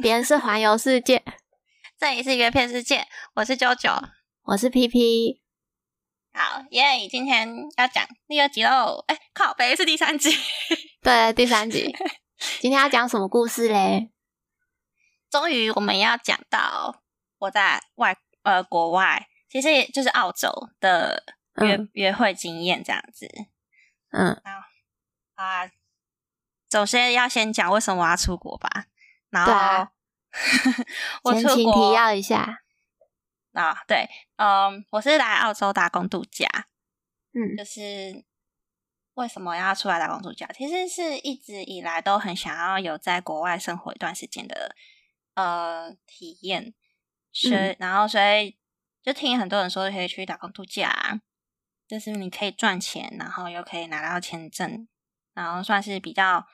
别人是环游世界，这里是约片世界。我是啾啾，我是 PP。好，耶、yeah！今天要讲第二集喽。哎，靠北是第三集。对，第三集。今天要讲什么故事嘞？终于我们要讲到我在外呃国外，其实也就是澳洲的约、嗯、约会经验这样子。嗯，好啊。首先要先讲为什么我要出国吧。然后，啊、我出国提要一下啊，对，嗯，我是来澳洲打工度假，嗯，就是为什么要出来打工度假？其实是一直以来都很想要有在国外生活一段时间的呃体验，所以、嗯、然后所以就听很多人说可以去打工度假，就是你可以赚钱，然后又可以拿到签证，然后算是比较。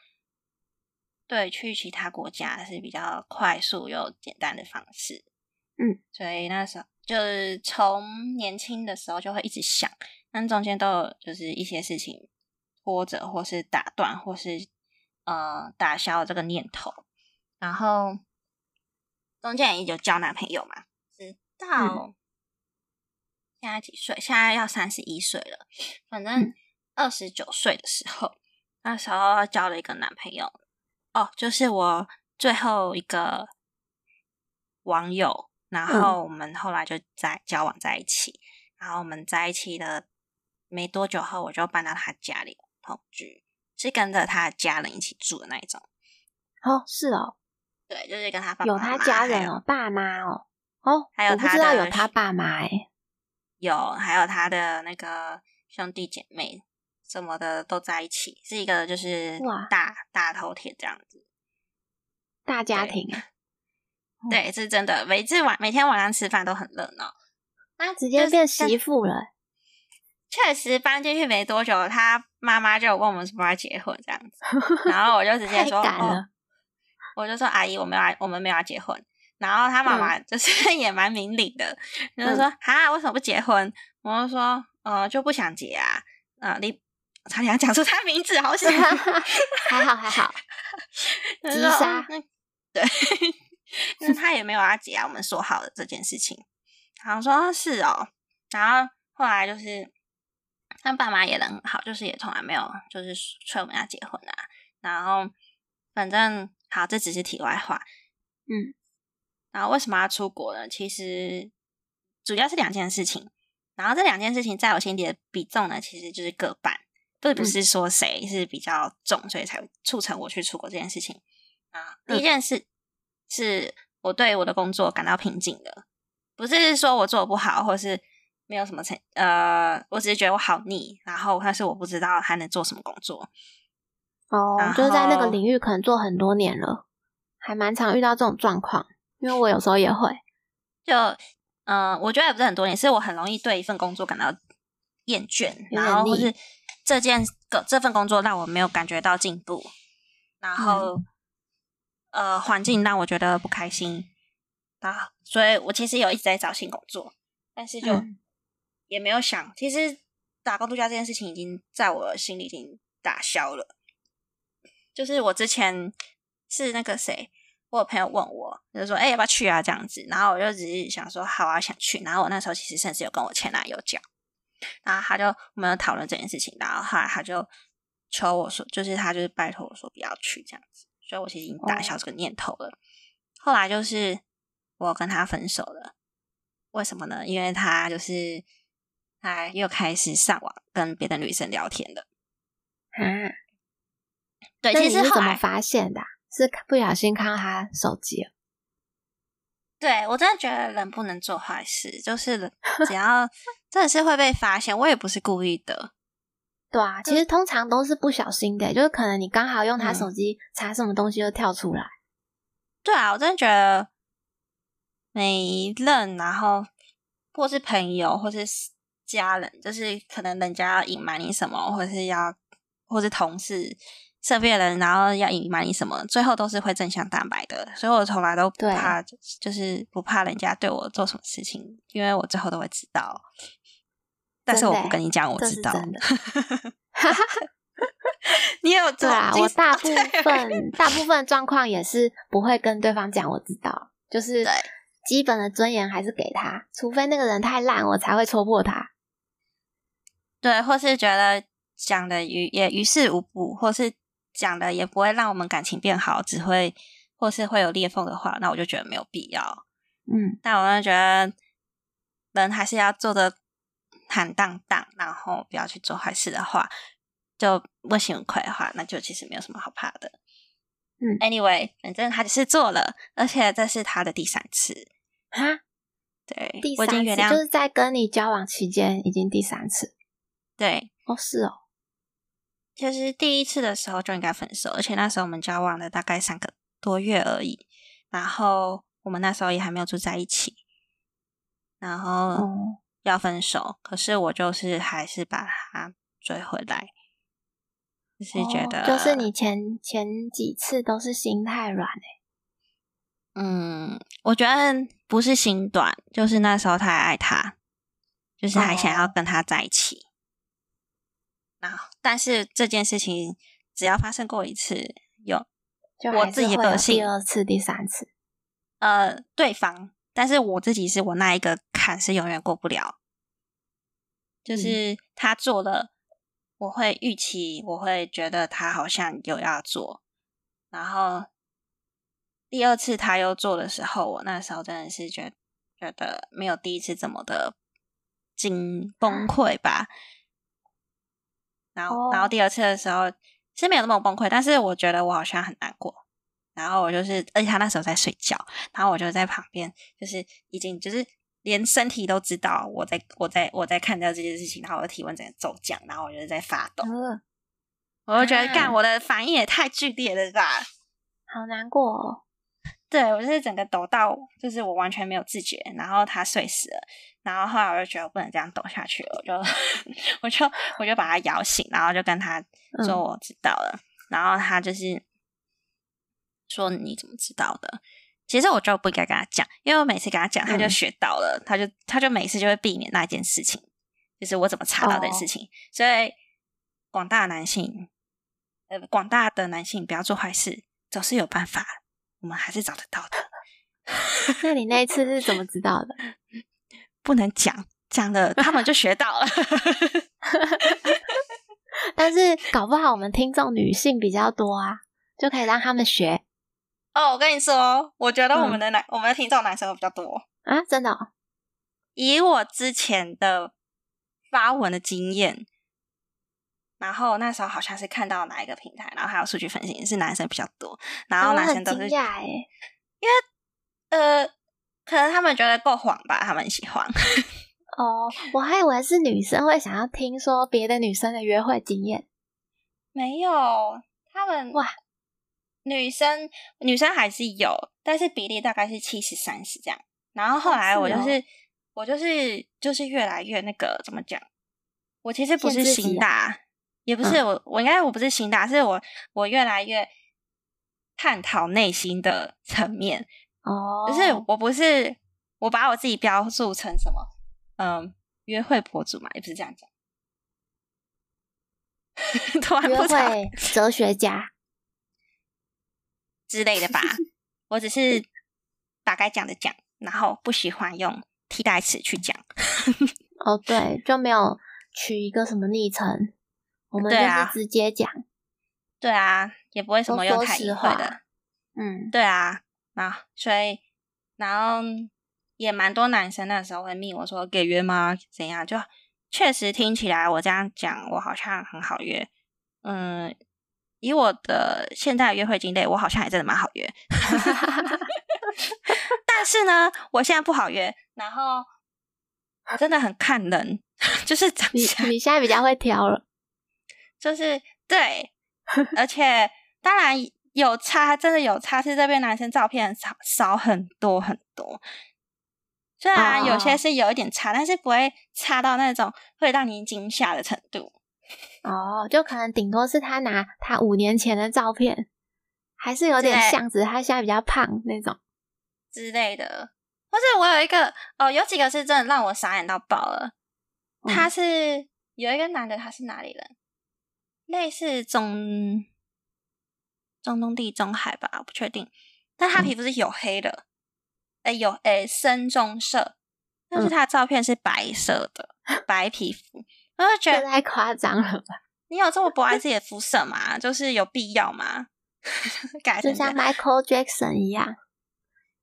对，去其他国家是比较快速又简单的方式。嗯，所以那时候就是从年轻的时候就会一直想，但中间都有就是一些事情拖着，或是打断，或是呃打消这个念头。然后中间也有交男朋友嘛，直到现在几岁？现在要三十一岁了。反正二十九岁的时候，那时候交了一个男朋友。哦，就是我最后一个网友，然后我们后来就在交往在一起，嗯、然后我们在一起的没多久后，我就搬到他家里同居，是跟着他的家人一起住的那一种。哦，是哦，对，就是跟他爸有他家人哦，爸妈哦，哦，还有他知道有他爸妈哎，有，还有他的那个兄弟姐妹。什么的都在一起，是一个就是大大头铁这样子，大家庭对，对，是真的。每次晚每天晚上吃饭都很热闹，那直接变媳妇了。确实搬进去没多久，他妈妈就问我们什么时候结婚这样子，然后我就直接 说，哦、我就说阿姨，我们要我们没有要结婚。然后他妈妈就是、嗯、也蛮明理的，就是说啊，为什么不结婚？我就说，呃，就不想结啊，啊、呃，你。差点要讲出他名字，好险！还 好还好，吉莎。对，那他也没有要结啊。我们说好的这件事情，然后说是哦。然后后来就是他爸妈也很好，就是也从来没有就是催我们要结婚啊。然后反正好，这只是题外话。嗯，然后为什么要出国呢？其实主要是两件事情。然后这两件事情在我心里的比重呢，其实就是各半。并不是说谁是比较重，嗯，所以才促成我去出国这件事情啊。第一件事是我对我的工作感到瓶颈的，不是说我做的不好，或是没有什么成呃，我只是觉得我好腻，然后但是我不知道还能做什么工作。哦，就是在那个领域可能做很多年了，还蛮常遇到这种状况，因为我有时候也会。就嗯，呃，我觉得也不是很多年，是我很容易对一份工作感到厌倦，然后或是。这件个这份工作让我没有感觉到进步，然后、嗯、呃环境让我觉得不开心啊，所以我其实有一直在找新工作，但是就也没有想，嗯、其实打工度假这件事情已经在我心里已经打消了。就是我之前是那个谁，我有朋友问我，就是说哎要不要去啊这样子，然后我就只是想说好啊想去，然后我那时候其实甚至有跟我前男友讲。然后他就我们有讨论这件事情，然后后来他就求我说，就是他就是拜托我说不要去这样子，所以我其实已经打消这个念头了。后来就是我跟他分手了，为什么呢？因为他就是他又开始上网跟别的女生聊天了。嗯，对，其实是怎么发现的？是不小心看到他手机了。对，我真的觉得人不能做坏事，就是只要 真的是会被发现，我也不是故意的。对啊，其实通常都是不小心的，就是可能你刚好用他手机查什么东西就跳出来。嗯。对啊，我真的觉得每一任，然后或是朋友，或是家人，就是可能人家要隐瞒你什么，或是要，或是同事。身边人，然后要隐瞒你什么，最后都是会真相大白的。所以我从来都不怕，就是不怕人家对我做什么事情，因为我最后都会知道。但是我不跟你讲，我知道。你有对啊？我大部分 大部分状况也是不会跟对方讲，我知道，就是基本的尊严还是给他，除非那个人太烂，我才会戳破他。对，或是觉得讲的于也于事无补，或是讲的也不会让我们感情变好，只会或是会有裂缝的话，那我就觉得没有必要。嗯，但我就觉得人还是要做的坦荡荡，然后不要去做坏事的话，就问心无愧的话，那就其实没有什么好怕的。嗯，Anyway，反正他只是做了，而且这是他的第三次。哈，对，第三次就是在跟你交往期间已经第三次。对，哦，是哦，其实第一次的时候就应该分手，而且那时候我们交往了大概三个多月而已，然后我们那时候也还没有住在一起，然后要分手，嗯、可是我就是还是把他追回来，就是觉得，哦、就是你前前几次都是心太软哎，嗯，我觉得不是心短，就是那时候太爱他，就是还想要跟他在一起。哦但是这件事情只要发生过一次，有我自己的个性，第二次、第三次，呃，对方，但是我自己是我那一个坎是永远过不了，就是他做了，我会预期，我会觉得他好像有要做，然后第二次他又做的时候，我那时候真的是觉得觉得没有第一次这么的紧崩溃吧。然后，然后第二次的时候是没有那么崩溃，但是我觉得我好像很难过。然后我就是，而且他那时候在睡觉，然后我就在旁边，就是已经就是连身体都知道我在我在我在看到这件事情，然后我的体温在骤降，然后我就在发抖。嗯、我就觉得，干、啊、我的反应也太剧烈了吧，好难过哦。对，我就是整个抖到，就是我完全没有自觉，然后他睡死了，然后后来我就觉得我不能这样抖下去了，我就 我就我就把他摇醒，然后就跟他说我知道了，嗯、然后他就是说你怎么知道的？其实我就不应该跟他讲，因为我每次跟他讲，他就学到了，嗯、他就他就每次就会避免那件事情，就是我怎么查到这件事情，哦、所以广大男性，呃，广大的男性不要做坏事，总是有办法。我们还是找得到的。那你那一次是怎么知道的？不能讲，讲了他们就学到了。但是搞不好我们听众女性比较多啊，就可以让他们学。哦，我跟你说，我觉得我们的男，嗯、我们的听众男生会比较多啊，真的、哦。以我之前的发文的经验。然后那时候好像是看到哪一个平台，然后还有数据分析是男生比较多，然后男生都是，因为呃，可能他们觉得够黄吧，他们喜欢。哦，我还以为是女生会想要听说别的女生的约会经验，没有，他们哇，女生女生还是有，但是比例大概是七十三十这样。然后后来我就是、哦、我就是就是越来越那个怎么讲，我其实不是心大。也不是、嗯、我，我应该我不是心大，是我我越来越探讨内心的层面。哦，就是我不是我把我自己标注成什么，嗯，约会博主嘛，也不是这样讲，突然不约会哲学家。之类的吧，我只是大概讲的讲，然后不喜欢用替代词去讲，哦，对，就没有取一个什么昵称。我们就是直接讲，对啊，也不会什么用太隐晦的，嗯，对啊，那所以然后也蛮多男生那时候会密我说给约吗？怎样？就确实听起来我这样讲，我好像很好约，嗯，以我的现在的约会经历，我好像还真的蛮好约 但是呢，我现在不好约，然后真的很看人，就是长相，你你现在比较会挑了。就是对，而且当然有差，真的有差，是这边男生照片少少很多很多。虽然有些是有一点差，oh. 但是不会差到那种会让你惊吓的程度。哦，oh, 就可能顶多是他拿他五年前的照片，还是有点像，只是他现在比较胖那种之类的。或是我有一个哦，有几个是真的让我傻眼到爆了。他是、嗯、有一个男的，他是哪里人？类似中中东地中海吧，我不确定。但他皮肤是黝黑的，哎、嗯，有哎深棕色，但是他的照片是白色的、嗯、白皮肤，我就觉得太夸张了吧？你有这么不爱自己的肤色吗？就是有必要吗？改就像 Michael Jackson 一样，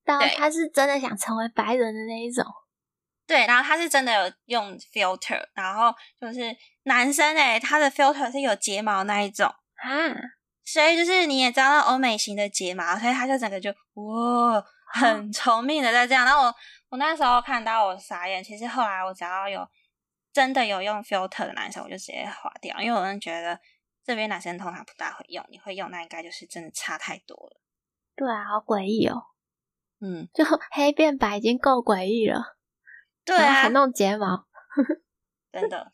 到他是真的想成为白人的那一种。对，然后他是真的有用 filter，然后就是男生哎，他的 filter 是有睫毛那一种啊，所以就是你也知道欧美型的睫毛，所以他就整个就哇，很聪明的在这样。然后我我那时候看到我傻眼，其实后来我只要有真的有用 filter 的男生，我就直接划掉，因为我真的觉得这边男生通常不大会用，你会用那应该就是真的差太多了。对啊，好诡异哦，嗯，就黑变白已经够诡异了。对啊，还弄睫毛，真的。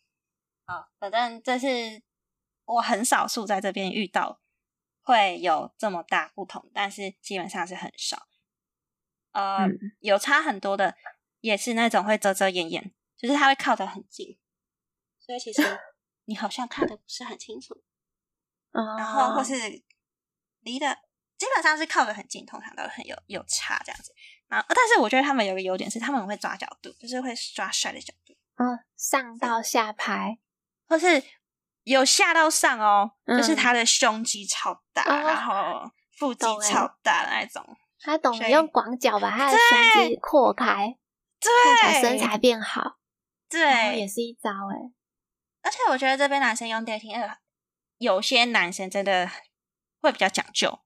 好，反正这是我很少数在这边遇到会有这么大不同，但是基本上是很少。呃，嗯、有差很多的，也是那种会遮遮掩掩，就是他会靠得很近，所以其实 你好像看的不是很清楚。然后或是离的，基本上是靠得很近，通常都很有有差这样子。然后！但是我觉得他们有个优点是，他们会抓角度，就是会抓帅的角度。嗯，上到下拍，或是有下到上哦，嗯、就是他的胸肌超大，哦、然后腹肌超大的那种。他懂得用广角把他的胸肌扩开，对，看起来身材变好。对，也是一招哎。而且我觉得这边男生用 dating，有些男生真的会比较讲究。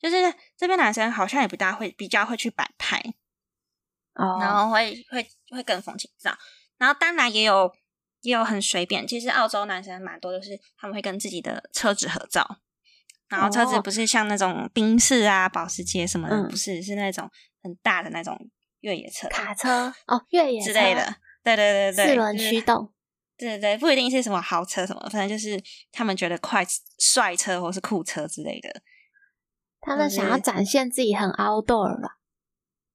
就是这边男生好像也不大会，比较会去摆拍，哦，oh. 然后会会会跟风情照，然后当然也有也有很随便。其实澳洲男生蛮多，就是他们会跟自己的车子合照，然后车子不是像那种宾士啊、保时捷什么的，不是，是那种很大的那种越野车、卡车哦，越野之类的。对对对对，四轮驱动。对对对，不一定是什么豪车什么，反正就是他们觉得快帅车或是酷车之类的。他们想要展现自己很 outdoor 吧？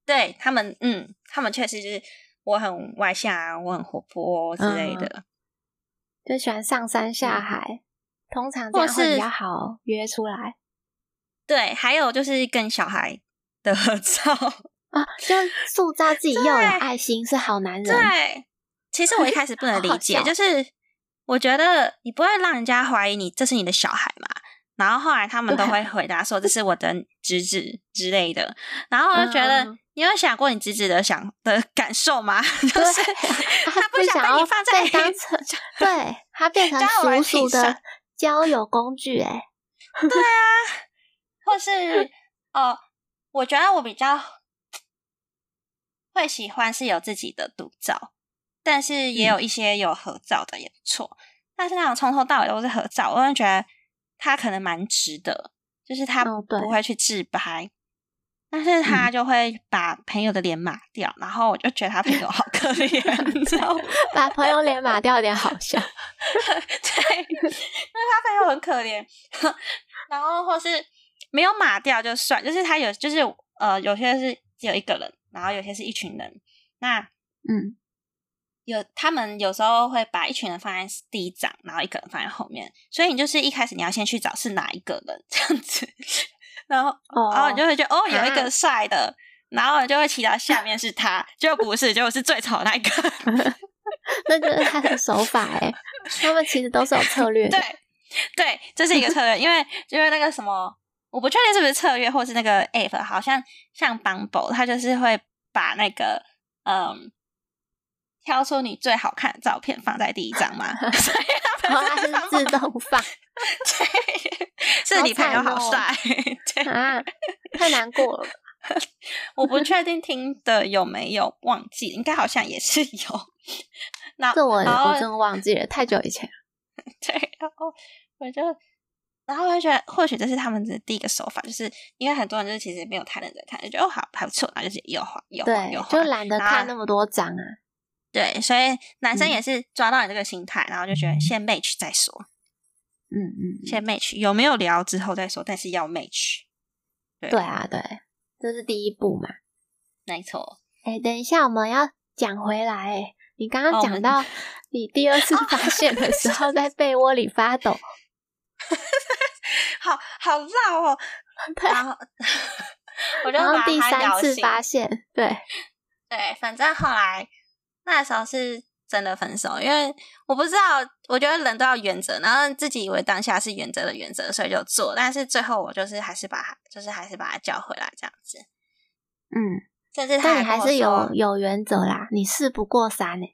对他们，嗯，他们确实就是我很外向啊，我很活泼之类的，嗯，就喜欢上山下海，嗯、通常这样会比较好约出来。对，还有就是跟小孩的合照啊，就塑造自己又有爱心，是好男人。对，其实我一开始不能理解，就是我觉得你不会让人家怀疑你这是你的小孩嘛。然后后来他们都会回答说，这是我的侄子之类的，然后我就觉得你有想过你侄子的想的感受吗？就是他不想把你放在当 成，对，他变成叔叔的交友工具，哎，对啊，或是 哦，我觉得我比较会喜欢是有自己的独照，但是也有一些有合照的也不错，但是那种从头到尾都是合照，我就觉得。他可能蛮直的，就是他不会去自拍，哦、但是他就会把朋友的脸码掉，嗯、然后我就觉得他朋友好可怜，你知道吗？把朋友脸码掉有点好笑，对，因为他朋友很可怜，然后或是没有码掉就算，就是他有，就是呃，有些是只有一个人，然后有些是一群人，那嗯。有他们有时候会把一群人放在第一张，然后一个人放在后面，所以你就是一开始你要先去找是哪一个人这样子，然后、oh. 然后你就会觉得哦，有一个帅的，然后你就会祈祷下面是他，就不是，就是最丑的那一个，那就是他的手法哎，他们其实都是有策略的，对对，这是一个策略，因为因为那个什么，我不确定是不是策略，或是那个 app，好像像 Bumble，他就是会把那个嗯。挑出你最好看的照片放在第一张吗？所以他们是自动放，对，是你朋友好帅啊，太难过了。我不确定听的有没有忘记，应该好像也是有。那这我我真忘记了，太久以前。对，然后我就，然后我就觉得，或许这是他们的第一个手法，就是因为很多人就是其实没有太认真看，就觉得哦好还不错，然后就是又滑又滑又滑，就懒得看那么多张啊。对，所以男生也是抓到你这个心态，嗯、然后就觉得先 match 再说。嗯嗯，先 match 有没有聊之后再说，但是要 match。对，对啊，对，这是第一步嘛。没错。哎，等一下，我们要讲回来。哎，你刚刚讲到你第二次发现的时候，在被窝里发抖。好好绕哦。然后 我就第三次发现，对对，反正后来那时候是真的分手，因为我不知道，我觉得人都要原则，然后自己以为当下是原则的原则，所以就做，但是最后我就是还是把他，就是还是把他叫回来这样子。嗯，甚至他你还是有有原则啦，你事不过三呢。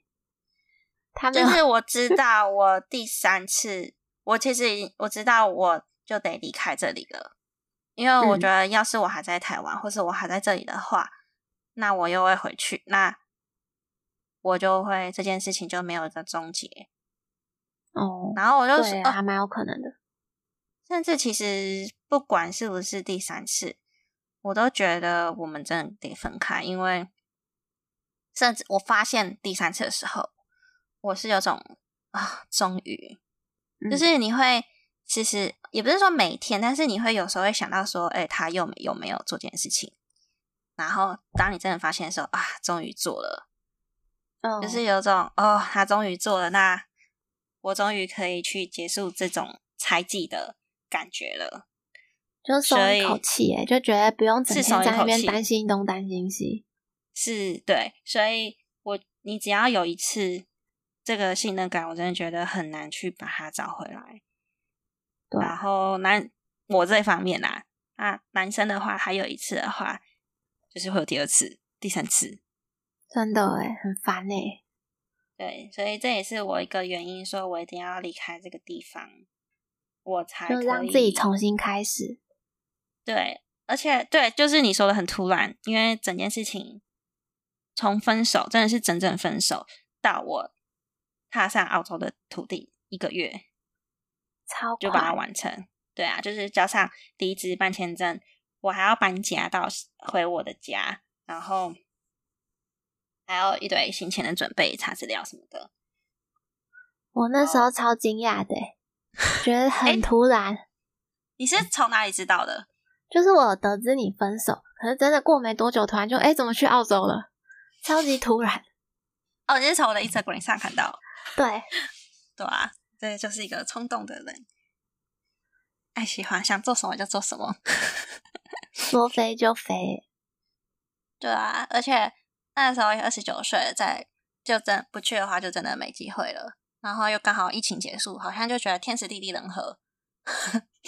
他就是我知 道，我第三次，我其实我知道我就得离开这里了，因为我觉得要是我还在台湾，或是我还在这里的话，那我又会回去，那我就会这件事情就没有一个终结。哦，然后我就说，还蛮有可能的。甚至其实不管是不是第三次，我都觉得我们真的得分开，因为甚至我发现第三次的时候。我是有种啊，终于，就是你会，其实也不是说每天，但是你会有时候会想到说，哎、欸，他又有没有做这件事情，然后当你真的发现的时候啊，终于做了，哦，就是有种哦，他终于做了，那我终于可以去结束这种猜忌的感觉了，就松一口气，哎，就觉得不用整天在那边担心东担心西，是对，所以我你只要有一次。这个信任感，我真的觉得很难去把它找回来。对，然后男我这方面啦，啊，男生的话，还有一次的话，就是会有第二次、第三次，真的哎，很烦哎。对，所以这也是我一个原因，说我一定要离开这个地方，我才可以让自己重新开始。对，而且对，就是你说的很突然，因为整件事情从分手，真的是整整分手到我。踏上澳洲的土地一个月，超就把它完成。对啊，就是加上离职办签证，我还要搬家到回我的家，然后还有一堆行前的准备、查资料什么的。我那时候超惊讶的，觉得很突然。欸，你是从哪里知道的？就是我得知你分手，可是真的过没多久，突然就哎，怎么去澳洲了？超级突然。哦，你是从我的 Instagram 上看到。对，对啊，这就是一个冲动的人，爱喜欢，想做什么就做什么，说飞就飞。对啊，而且那时候二十九岁，在就真不去的话，就真的没机会了。然后又刚好疫情结束，好像就觉得天时地利人和。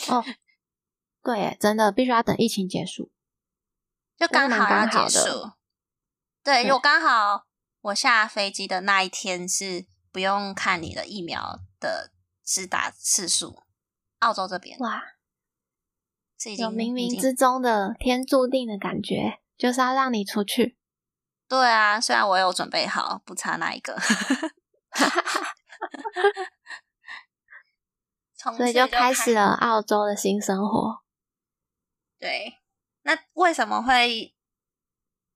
哦，对，真的必须要等疫情结束，就刚好要结束。对，我刚好我下飞机的那一天是。不用看你的疫苗的施打次数，澳洲这边哇，是有冥冥之中的天注定的感觉，就是要让你出去。对啊，虽然我有准备好，不差那一个，所以就开始了澳洲的新生活。对，那为什么会？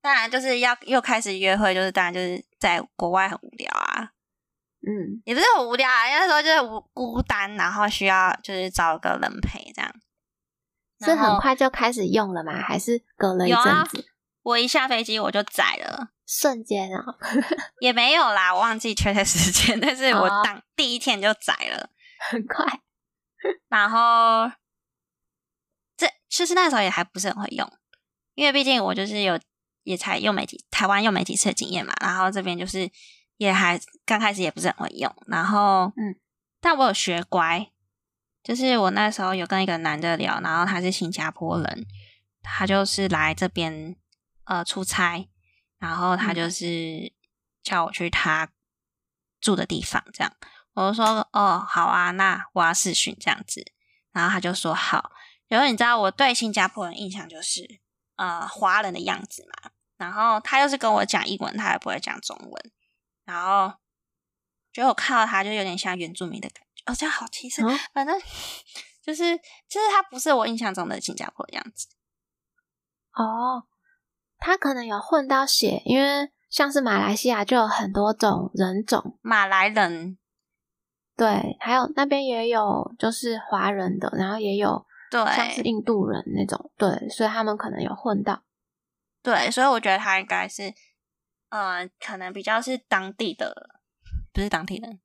当然就是要又开始约会，就是当然就是在国外很无聊啊。嗯，也不是很无聊啊，那时候就是无孤单，然后需要就是找个人陪这样。是很快就开始用了吗？还是隔了一阵子？啊、我一下飞机我就载了，瞬间啊，也没有啦，我忘记确切时间，但是我当第一天就载了，很快。然后这其实那时候也还不是很会用，因为毕竟我就是有也才用没几台湾用没几次的经验嘛，然后这边就是。也还刚开始也不是很会用，然后嗯，但我有学乖，就是我那时候有跟一个男的聊，然后他是新加坡人，他就是来这边呃出差，然后他就是叫我去他住的地方，这样，我就说哦好啊，那我要试训这样子，然后他就说好，然后你知道我对新加坡人印象就是呃华人的样子嘛，然后他又是跟我讲英文，他也不会讲中文。然后觉得我看到他就有点像原住民的感觉，哦，这样好歧视。嗯、反正 就是，就是他不是我印象中的新加坡的样子。哦，他可能有混到血，因为像是马来西亚就有很多种人种，马来人，对，还有那边也有就是华人的，然后也有对像是印度人那种，对，所以他们可能有混到。对，所以我觉得他应该是。呃，可能比较是当地的，不是当地人，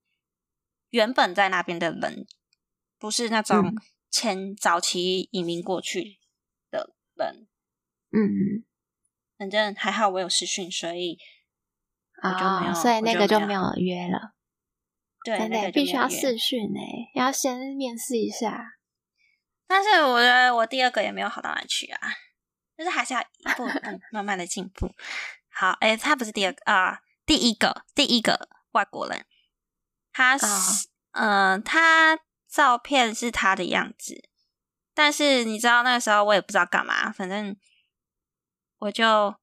原本在那边的人，不是那种前早期移民过去的人。嗯，反正还好我有试训，所以我就没有，哦、所以那个就没有约了。对，真的那个必须要试训诶，要先面试一下。但是我觉得我第二个也没有好到哪去啊，就是还是要一步一步慢慢的进步。好，哎，他不是第二个啊、呃，第一个，第一个外国人，他是，嗯、哦呃，他照片是他的样子，但是你知道那个时候我也不知道干嘛，反正我就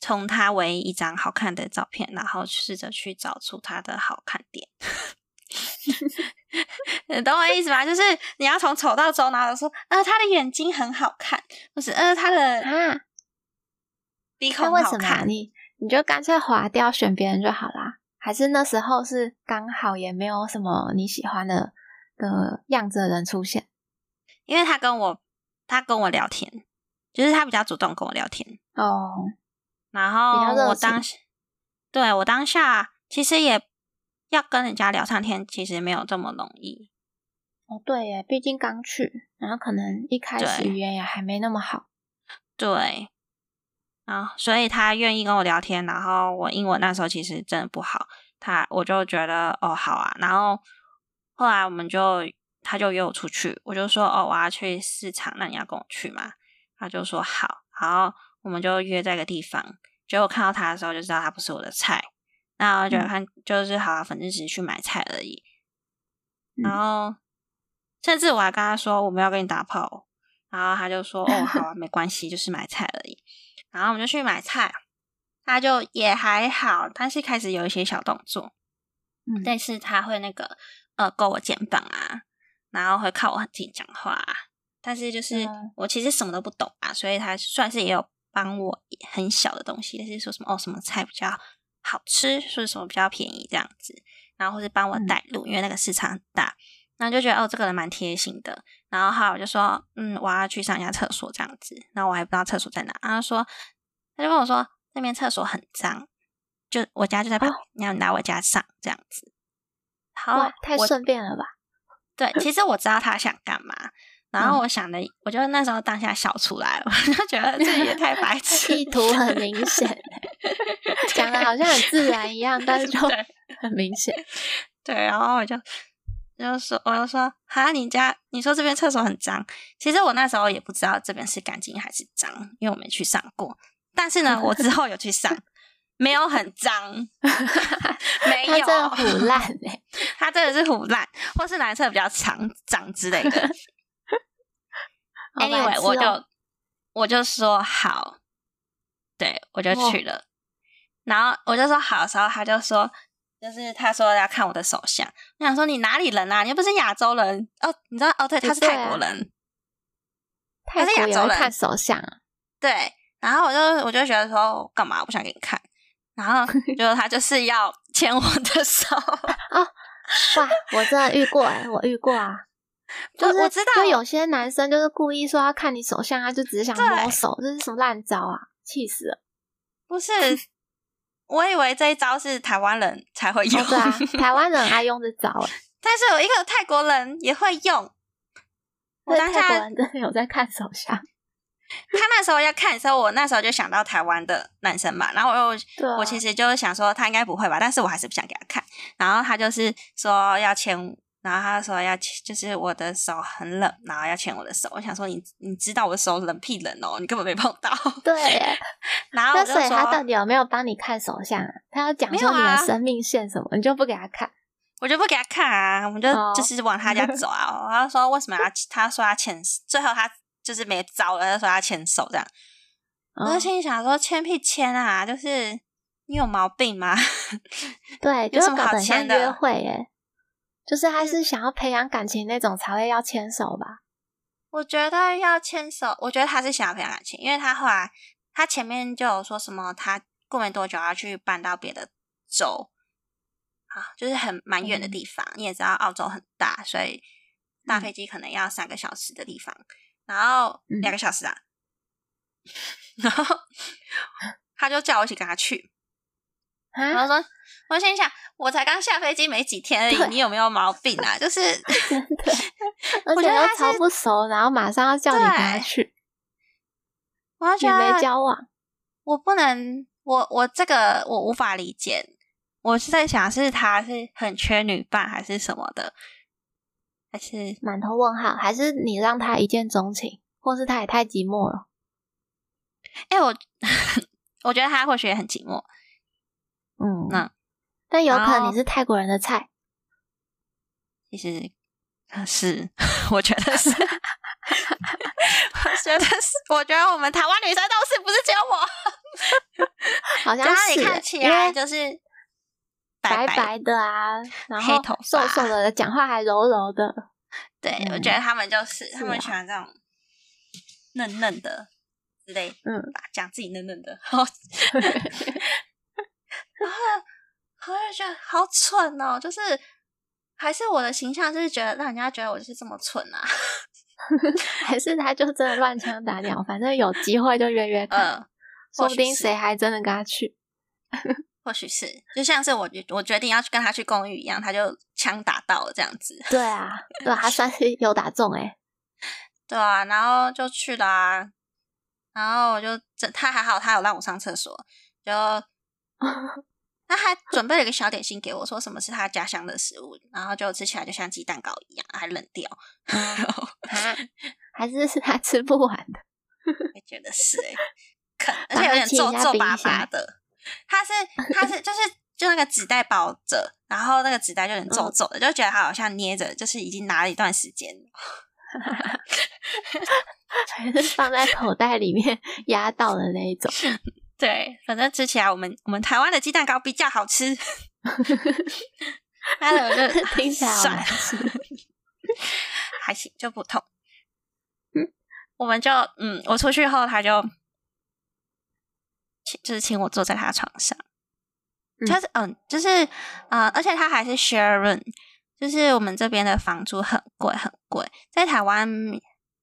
从他唯一一张好看的照片，然后试着去找出他的好看点。你懂我意思吗？就是你要从丑到中，然后说，呃，他的眼睛很好看，不是，呃，他的啊鼻孔好看，你你就干脆划掉，选别人就好啦。还是那时候是刚好也没有什么你喜欢的的样子的人出现？因为他跟我他跟我聊天，就是他比较主动跟我聊天哦。然后我当时对我当下其实也。要跟人家聊上天，其实没有这么容易。哦，对耶，毕竟刚去，然后可能一开始语言也还没那么好。对，然后所以他愿意跟我聊天，然后我英文那时候其实真的不好，他我就觉得哦好啊，然后后来我们就他就约我出去，我就说哦我要去市场，那你要跟我去吗？他就说好，然后我们就约在一个地方，结果看到他的时候就知道他不是我的菜。然后就看，就是好、啊，反正只是去买菜而已。然后，甚至我还跟他说我们要跟你打炮，然后他就说哦，好啊，没关系，就是买菜而已。然后我们就去买菜，他就也还好，但是开始有一些小动作，嗯，但是他会那个呃勾我肩膀啊，然后会靠我很近讲话啊。但是就是我其实什么都不懂啊，所以他算是也有帮我很小的东西，但是说什么哦什么菜比较。好吃，说什么比较便宜这样子，然后或是帮我带路，嗯，因为那个市场很大，然后就觉得哦，这个人蛮贴心的。然后后来我就说，嗯，我要去上一下厕所这样子，然后我还不知道厕所在哪，然后说他就跟我说那边厕所很脏，就我家就在旁边，你要来我家上这样子。好，太顺便了吧？对，其实我知道他想干嘛。然后我想的，我就那时候当下笑出来了，我就觉得这也太白痴，意图很明显，讲的好像很自然一样，但是就 很明显。对，然后我就就说，我就说，哈，你家你说这边厕所很脏，其实我那时候也不知道这边是干净还是脏，因为我没去上过。但是呢，我之后有去上，没有很脏，没有，他唬烂哎，他真的是腐烂，或是男厕比较长脏之类的。Anyway，我就我就说好，对我就去了。然后我就说好的时候，他就说，就是他说要看我的手相。我想说你哪里人啊？你又不是亚洲人哦？你知道哦？对，他是泰国人，他是亚洲人。看手相啊？对。然后我就我就觉得说，干嘛？我不想给你看。然后 就他就是要牵我的手哦。哇，我真的遇过哎，我遇过啊。就是我知道，就有些男生就是故意说要看你手相，他就只是想摸手，这是什么烂招啊！气死了！不是，我以为这一招是台湾人才会用，哦、对啊，台湾人爱用这招哎。但是有一个泰国人也会用。我当下泰国人真的有在看手相。他那时候要看的时候，我那时候就想到台湾的男生嘛，然后我又、啊、我其实就是想说他应该不会吧，但是我还是不想给他看。然后他就是说要牵。然后他说要牵，就是我的手很冷，然后要牵我的手。我想说你你知道我的手冷屁冷哦，你根本没碰到。对，那所以他到底有没有帮你看手相？他要讲说你的生命线什么，啊、你就不给他看？我就不给他看啊，我们就、oh. 就 是往他家走啊。他说为什么要？他说要牵，最后他就是没招了，他说要牵手这样。Oh. 我就心里想说牵屁牵啊，就是你有毛病吗？对，就是搞得像约会耶。就是还是想要培养感情那种才会要牵手吧？我觉得要牵手，我觉得他是想要培养感情，因为他后来他前面就有说什么，他过没多久要去搬到别的州啊，就是很蛮远的地方。嗯。你也知道澳洲很大，所以搭飞机可能要三个小时的地方，然后两个小时啊，嗯、然后他就叫我一起跟他去，然后说，我心想，我才刚下飞机没几天而已，你有没有毛病啊？就是真的，而且又超不熟，然后马上要叫你跟他去，完全没交往，我不能，我我这个我无法理解。我是在想，是他是很缺女伴，还是什么的？还是满头问号？还是你让他一见钟情，或是他也太寂寞了？哎、欸，我 我觉得他或许也很寂寞。嗯，那但有可能你是泰国人的菜。其实是，我觉得是，我觉得是，我觉得我们台湾女生都是，不是只有我。好像是，你看起来就是。白白的啊，然后瘦瘦的，讲话还柔柔的。对，我觉得他们就是他们喜欢这种嫩嫩的之类，嗯，讲自己嫩嫩的。然后，然后，我就觉得好蠢哦，就是还是我的形象就是觉得让人家觉得我就是这么蠢啊，还是他就真的乱枪打鸟，反正有机会就约约 看，说不定谁还真的跟他去。或许是，就像是我我决定要去跟他去公寓一样，他就枪打到了这样子。对啊，对啊，他算是有打中哎。对啊，然后就去了啊，然后我就这他还好，他有让我上厕所，就 他还准备了一个小点心给我，说什么是他家乡的食物，然后就吃起来就像鸡蛋糕一样，还冷掉。还是是他吃不完的，我觉得是哎，可而且有点皱皱巴巴的。他是，他是，就是，就那个纸袋包着，然后那个纸袋就很皱皱的，嗯、就觉得他好像捏着，就是已经拿了一段时间，还是放在口袋里面压到的那一种。对，反正吃起来我们我们台湾的鸡蛋糕比较好吃。它的就 听起来好难吃，还行，就不痛。嗯，我们就嗯，我出去后他就请。就是请我坐在他床上，他是嗯，就是呃，而且他还是 share room，就是我们这边的房租很贵很贵，在台湾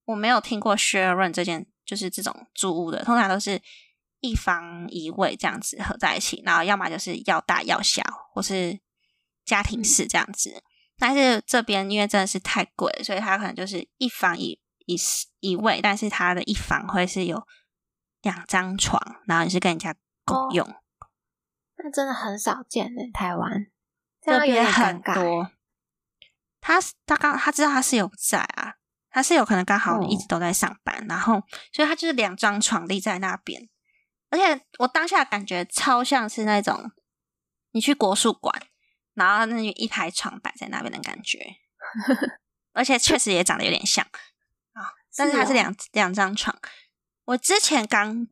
我没有听过 share room 这件，就是这种租屋的，通常都是一房一卫这样子合在一起，然后要么就是要大要小，或是家庭式这样子。但是这边因为真的是太贵，所以他可能就是一房一一一卫，但是他的一房会是有。两张床，然后你是跟人家共用，哦，那真的很少见呢。台湾这边很多，他他刚他知道他室友不在啊，他室友可能刚好一直都在上班，哦、然后所以他就是两张床立在那边，而且我当下感觉超像是那种你去国术馆，然后那一排床摆在那边的感觉，而且确实也长得有点像啊，哦，但是它是两两张床。我之前刚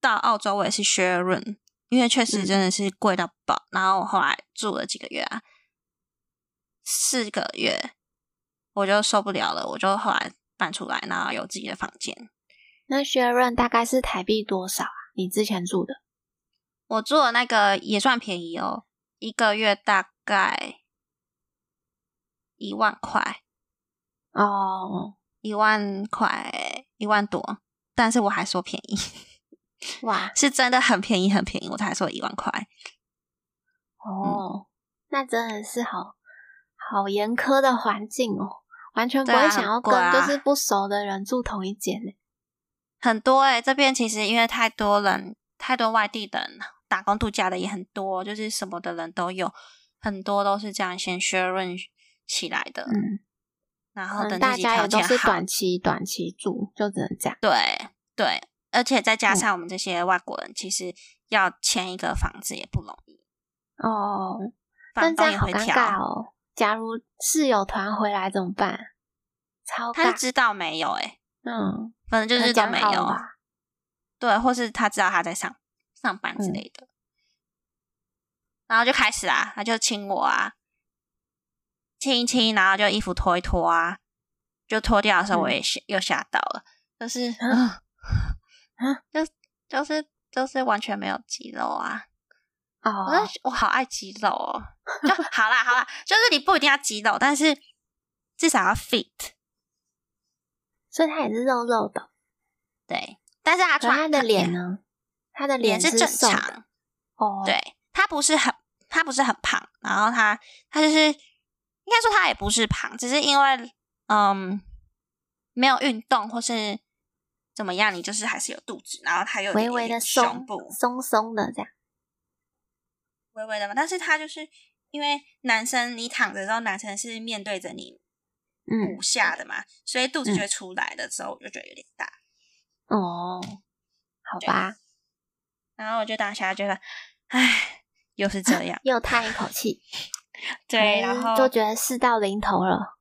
到澳洲，我也是 share room，因为确实真的是贵到爆。嗯、然后我后来住了几个月啊，四个月我就受不了了，我就后来搬出来，然后有自己的房间。那 share room 大概是台币多少啊？你之前住的？我住的那个也算便宜哦，一个月大概一万块哦，一万块，一万多。但是我还说便宜，哇，是真的很便宜，很便宜，我才说一万块。哦，嗯、那真的是好好严苛的环境哦，完全不会想要跟就是不熟的人住同一间呢。很多哎、欸，这边其实因为太多人，太多外地人打工度假的也很多，就是什么的人都有，很多都是这样先 share 起来的。嗯。然后等大家也都是短期短期住，就只能这样。对对，而且再加上我们这些外国人，其实要签一个房子也不容易哦。但这样好尴尬哦。假如室友团回来怎么办？超他知道没有？哎，嗯，反正就是都没有。对，或是他知道他在上上班之类的，然后就开始啊，他就亲我啊。亲一亲，然后就衣服脱一脱啊，就脱掉的时候我也吓、嗯、又吓到了，就是，嗯、啊，就就是就是完全没有肌肉啊，哦，我我好爱肌肉哦，就好啦好啦，就是你不一定要肌肉，但是至少要 fit，所以他也是肉肉的，对，但是他穿他的脸呢，他的脸是正常，哦，对。他不是很，他不是很胖，然后他他就是应该说他也不是胖，只是因为嗯没有运动或是怎么样，你就是还是有肚子，然后他有点点微微的胸部松松的这样，微微的嘛，但是他就是因为男生你躺着的时候，男生是面对着你骨下的嘛，嗯、所以肚子就会出来的时候，我就觉得有点大。哦，好吧。然后我就当下觉得，唉，又是这样，又叹一口气。对，然后就觉得事到临头了，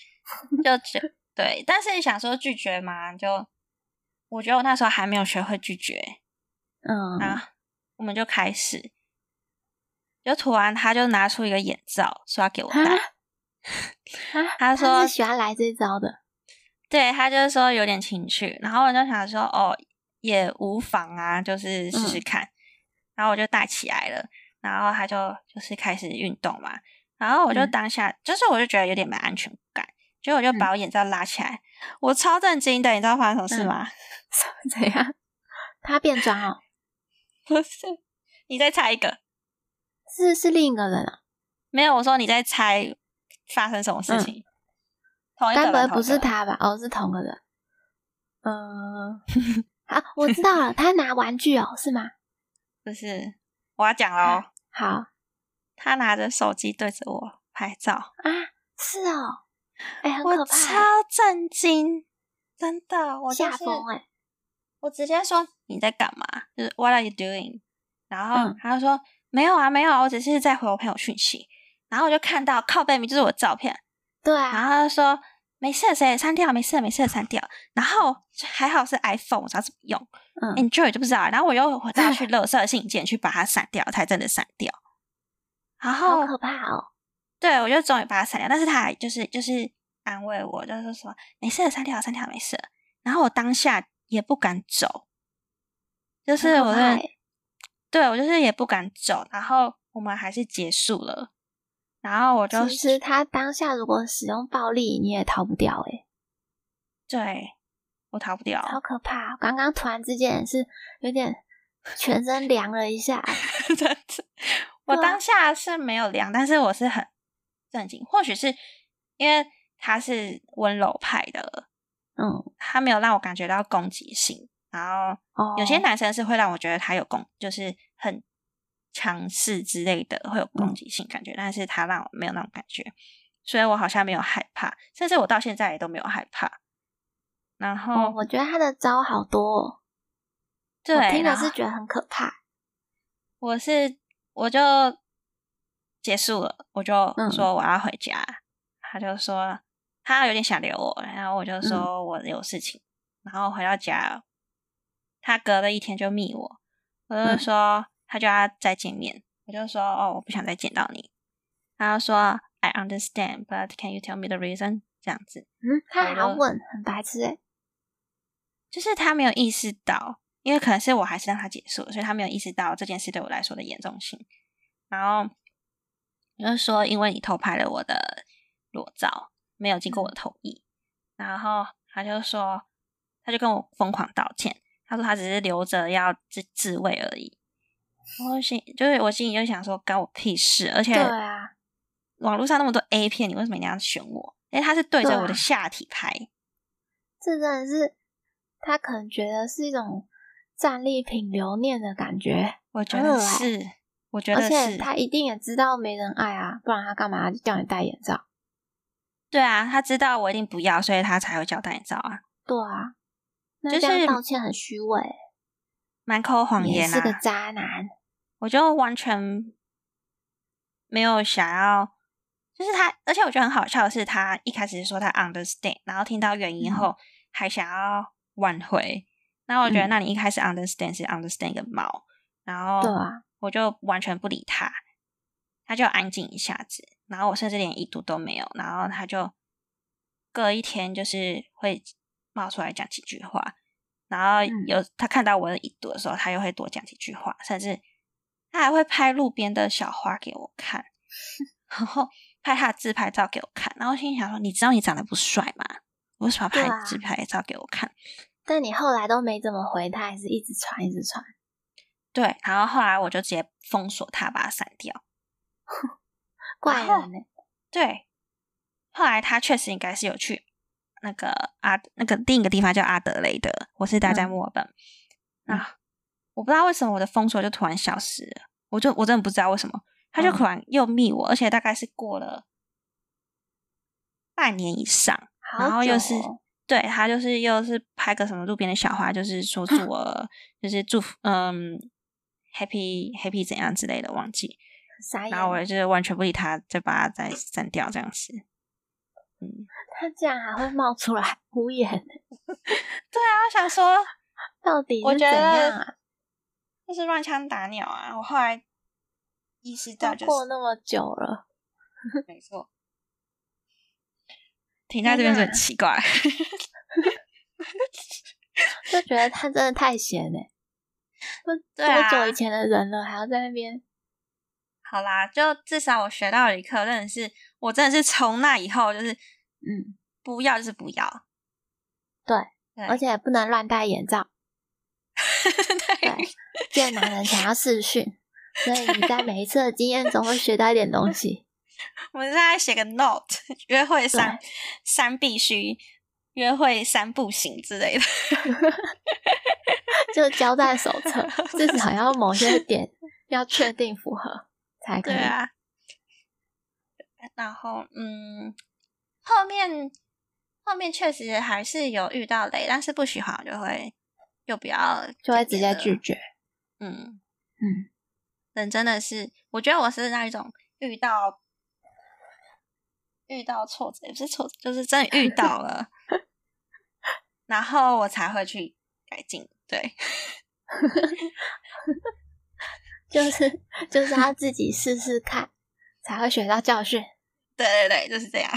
就觉对，但是想说拒绝嘛，就我觉得我那时候还没有学会拒绝。嗯，啊，我们就开始，就突然他就拿出一个眼罩说要给我戴，他说他是喜欢来这招的，对，他就是说有点情趣，然后我就想说哦。也无妨啊，就是试试看，嗯、然后我就戴起来了，然后他就就是开始运动嘛，然后我就当下、嗯、就是我就觉得有点没安全感，结果我就把我眼罩拉起来，嗯、我超震惊的，你知道发生什么事吗？嗯、怎样？他变装哦？不是，你再猜一个，是是另一个人啊？没有，我说你在猜发生什么事情？嗯、同一个不会不是他吧？哦，是同个人。嗯。好，我知道了，他拿玩具哦，是吗？不是，我要讲喽。好，他拿着手机对着我拍照啊，是哦，哎、欸，很可怕，我超震惊，真的，我吓疯哎！我直接说你在干嘛？就是 What are you doing？然后他就说、嗯、没有啊，没有啊，我只是在回我朋友讯息。然后我就看到靠背名就是我的照片，对啊，然后他就说。没事，谁删掉？没事，没事，删掉。然后还好是 iPhone，我知道怎么用。嗯，Enjoy 就不知道。然后我又再去垃圾信件去把它删掉，才真的删掉。然后好可怕哦！对，我就终于把它删掉。但是他还就是就是安慰我，就是说没事，删掉，删掉，没事。然后我当下也不敢走，就是我在，对我就是也不敢走。然后我们还是结束了。然后我就，其实他当下如果使用暴力，你也逃不掉诶、欸、对，我逃不掉，好可怕！刚刚突然之间是有点全身凉了一下，真的。我当下是没有凉，但是我是很震惊。或许是因为他是温柔派的，嗯，他没有让我感觉到攻击性。然后有些男生是会让我觉得他有攻，就是很。强势之类的会有攻击性感觉，嗯、但是他让我没有那种感觉，所以我好像没有害怕，甚至我到现在也都没有害怕。然后、哦、我觉得他的招好多、哦，对，我听的是觉得很可怕。我是我就结束了，我就说我要回家，嗯、他就说他有点想留我，然后我就说我有事情，嗯、然后回到家，他隔了一天就密我，我就说。嗯他就要再见面，我就说哦，我不想再见到你。他就说 I understand, but can you tell me the reason？这样子，嗯，他还要问，很白痴诶，就是他没有意识到，因为可能是我还是让他结束，所以他没有意识到这件事对我来说的严重性。然后我就说，因为你偷拍了我的裸照，没有经过我的同意。嗯、然后他就说，他就跟我疯狂道歉，他说他只是留着要自自慰而已。我心就是我心里就想说，关我屁事！而且，对啊，网络上那么多 A 片，你为什么一定要选我？因为他是对着我的下体拍，这真的是他可能觉得是一种战利品留念的感觉。我觉得是，嗯、我觉得是，而且他一定也知道没人爱啊，不然他干嘛叫你戴眼罩？对啊，他知道我一定不要，所以他才会叫戴眼罩啊。对啊，那这样道歉很虚伪。满口谎言啊！是个渣男，我就完全没有想要，就是他，而且我觉得很好笑的是，他一开始说他 understand，然后听到原因后还想要挽回，那、嗯、我觉得，那你一开始 understand 是 understand 个毛，然后对啊，我就完全不理他，他就安静一下子，然后我甚至连一读都没有，然后他就隔一天就是会冒出来讲几句话。然后有他看到我的已读的时候，他又会多讲几句话，甚至他还会拍路边的小花给我看，然后拍他的自拍照给我看。然后心里想说：“你知道你长得不帅吗？为什么拍自拍照给我看？”但你后来都没怎么回他，还是一直传一直传。对，然后后来我就直接封锁他，把他删掉。怪人呢？对，后来他确实应该是有去那个阿那个另一个地方叫阿德雷德，我是待在墨尔本。嗯、啊，我不知道为什么我的封锁就突然消失了，我就我真的不知道为什么，他就突然又密我，嗯、而且大概是过了半年以上，哦、然后又是对他就是又是拍个什么路边的小花，就是说祝 我就是祝福嗯 happy happy 怎样之类的，忘记。然后我就是完全不理他，就把他再删掉这样子。嗯，他竟然还会冒出来敷衍。对啊，我想说，到底是怎样啊？就是乱枪打鸟啊！我后来意识到，就是，过那么久了，没错，停在这边就很奇怪，就觉得他真的太闲了。多久以前的人了，还要在那边？好啦，就至少我学到了一课，真的是我真的是从那以后就是，嗯，不要就是不要，对，对而且不能乱戴眼罩，对，见男人想要试训，所以你在每一次的经验中会学到一点东西。我们现在写个 note，约会三三必须，约会三不行之类的，就交代手册，至少要某些点要确定符合。才可以。对啊，然后嗯，后面后面确实还是有遇到雷，但是不喜欢就会又不要，就会直接拒绝。嗯嗯，人真的是，我觉得我是那一种遇到遇到挫折，也不是挫折，就是真的遇到了，然后我才会去改进。对。就是 就是要自己试试看，才会学到教训。对对对，就是这样。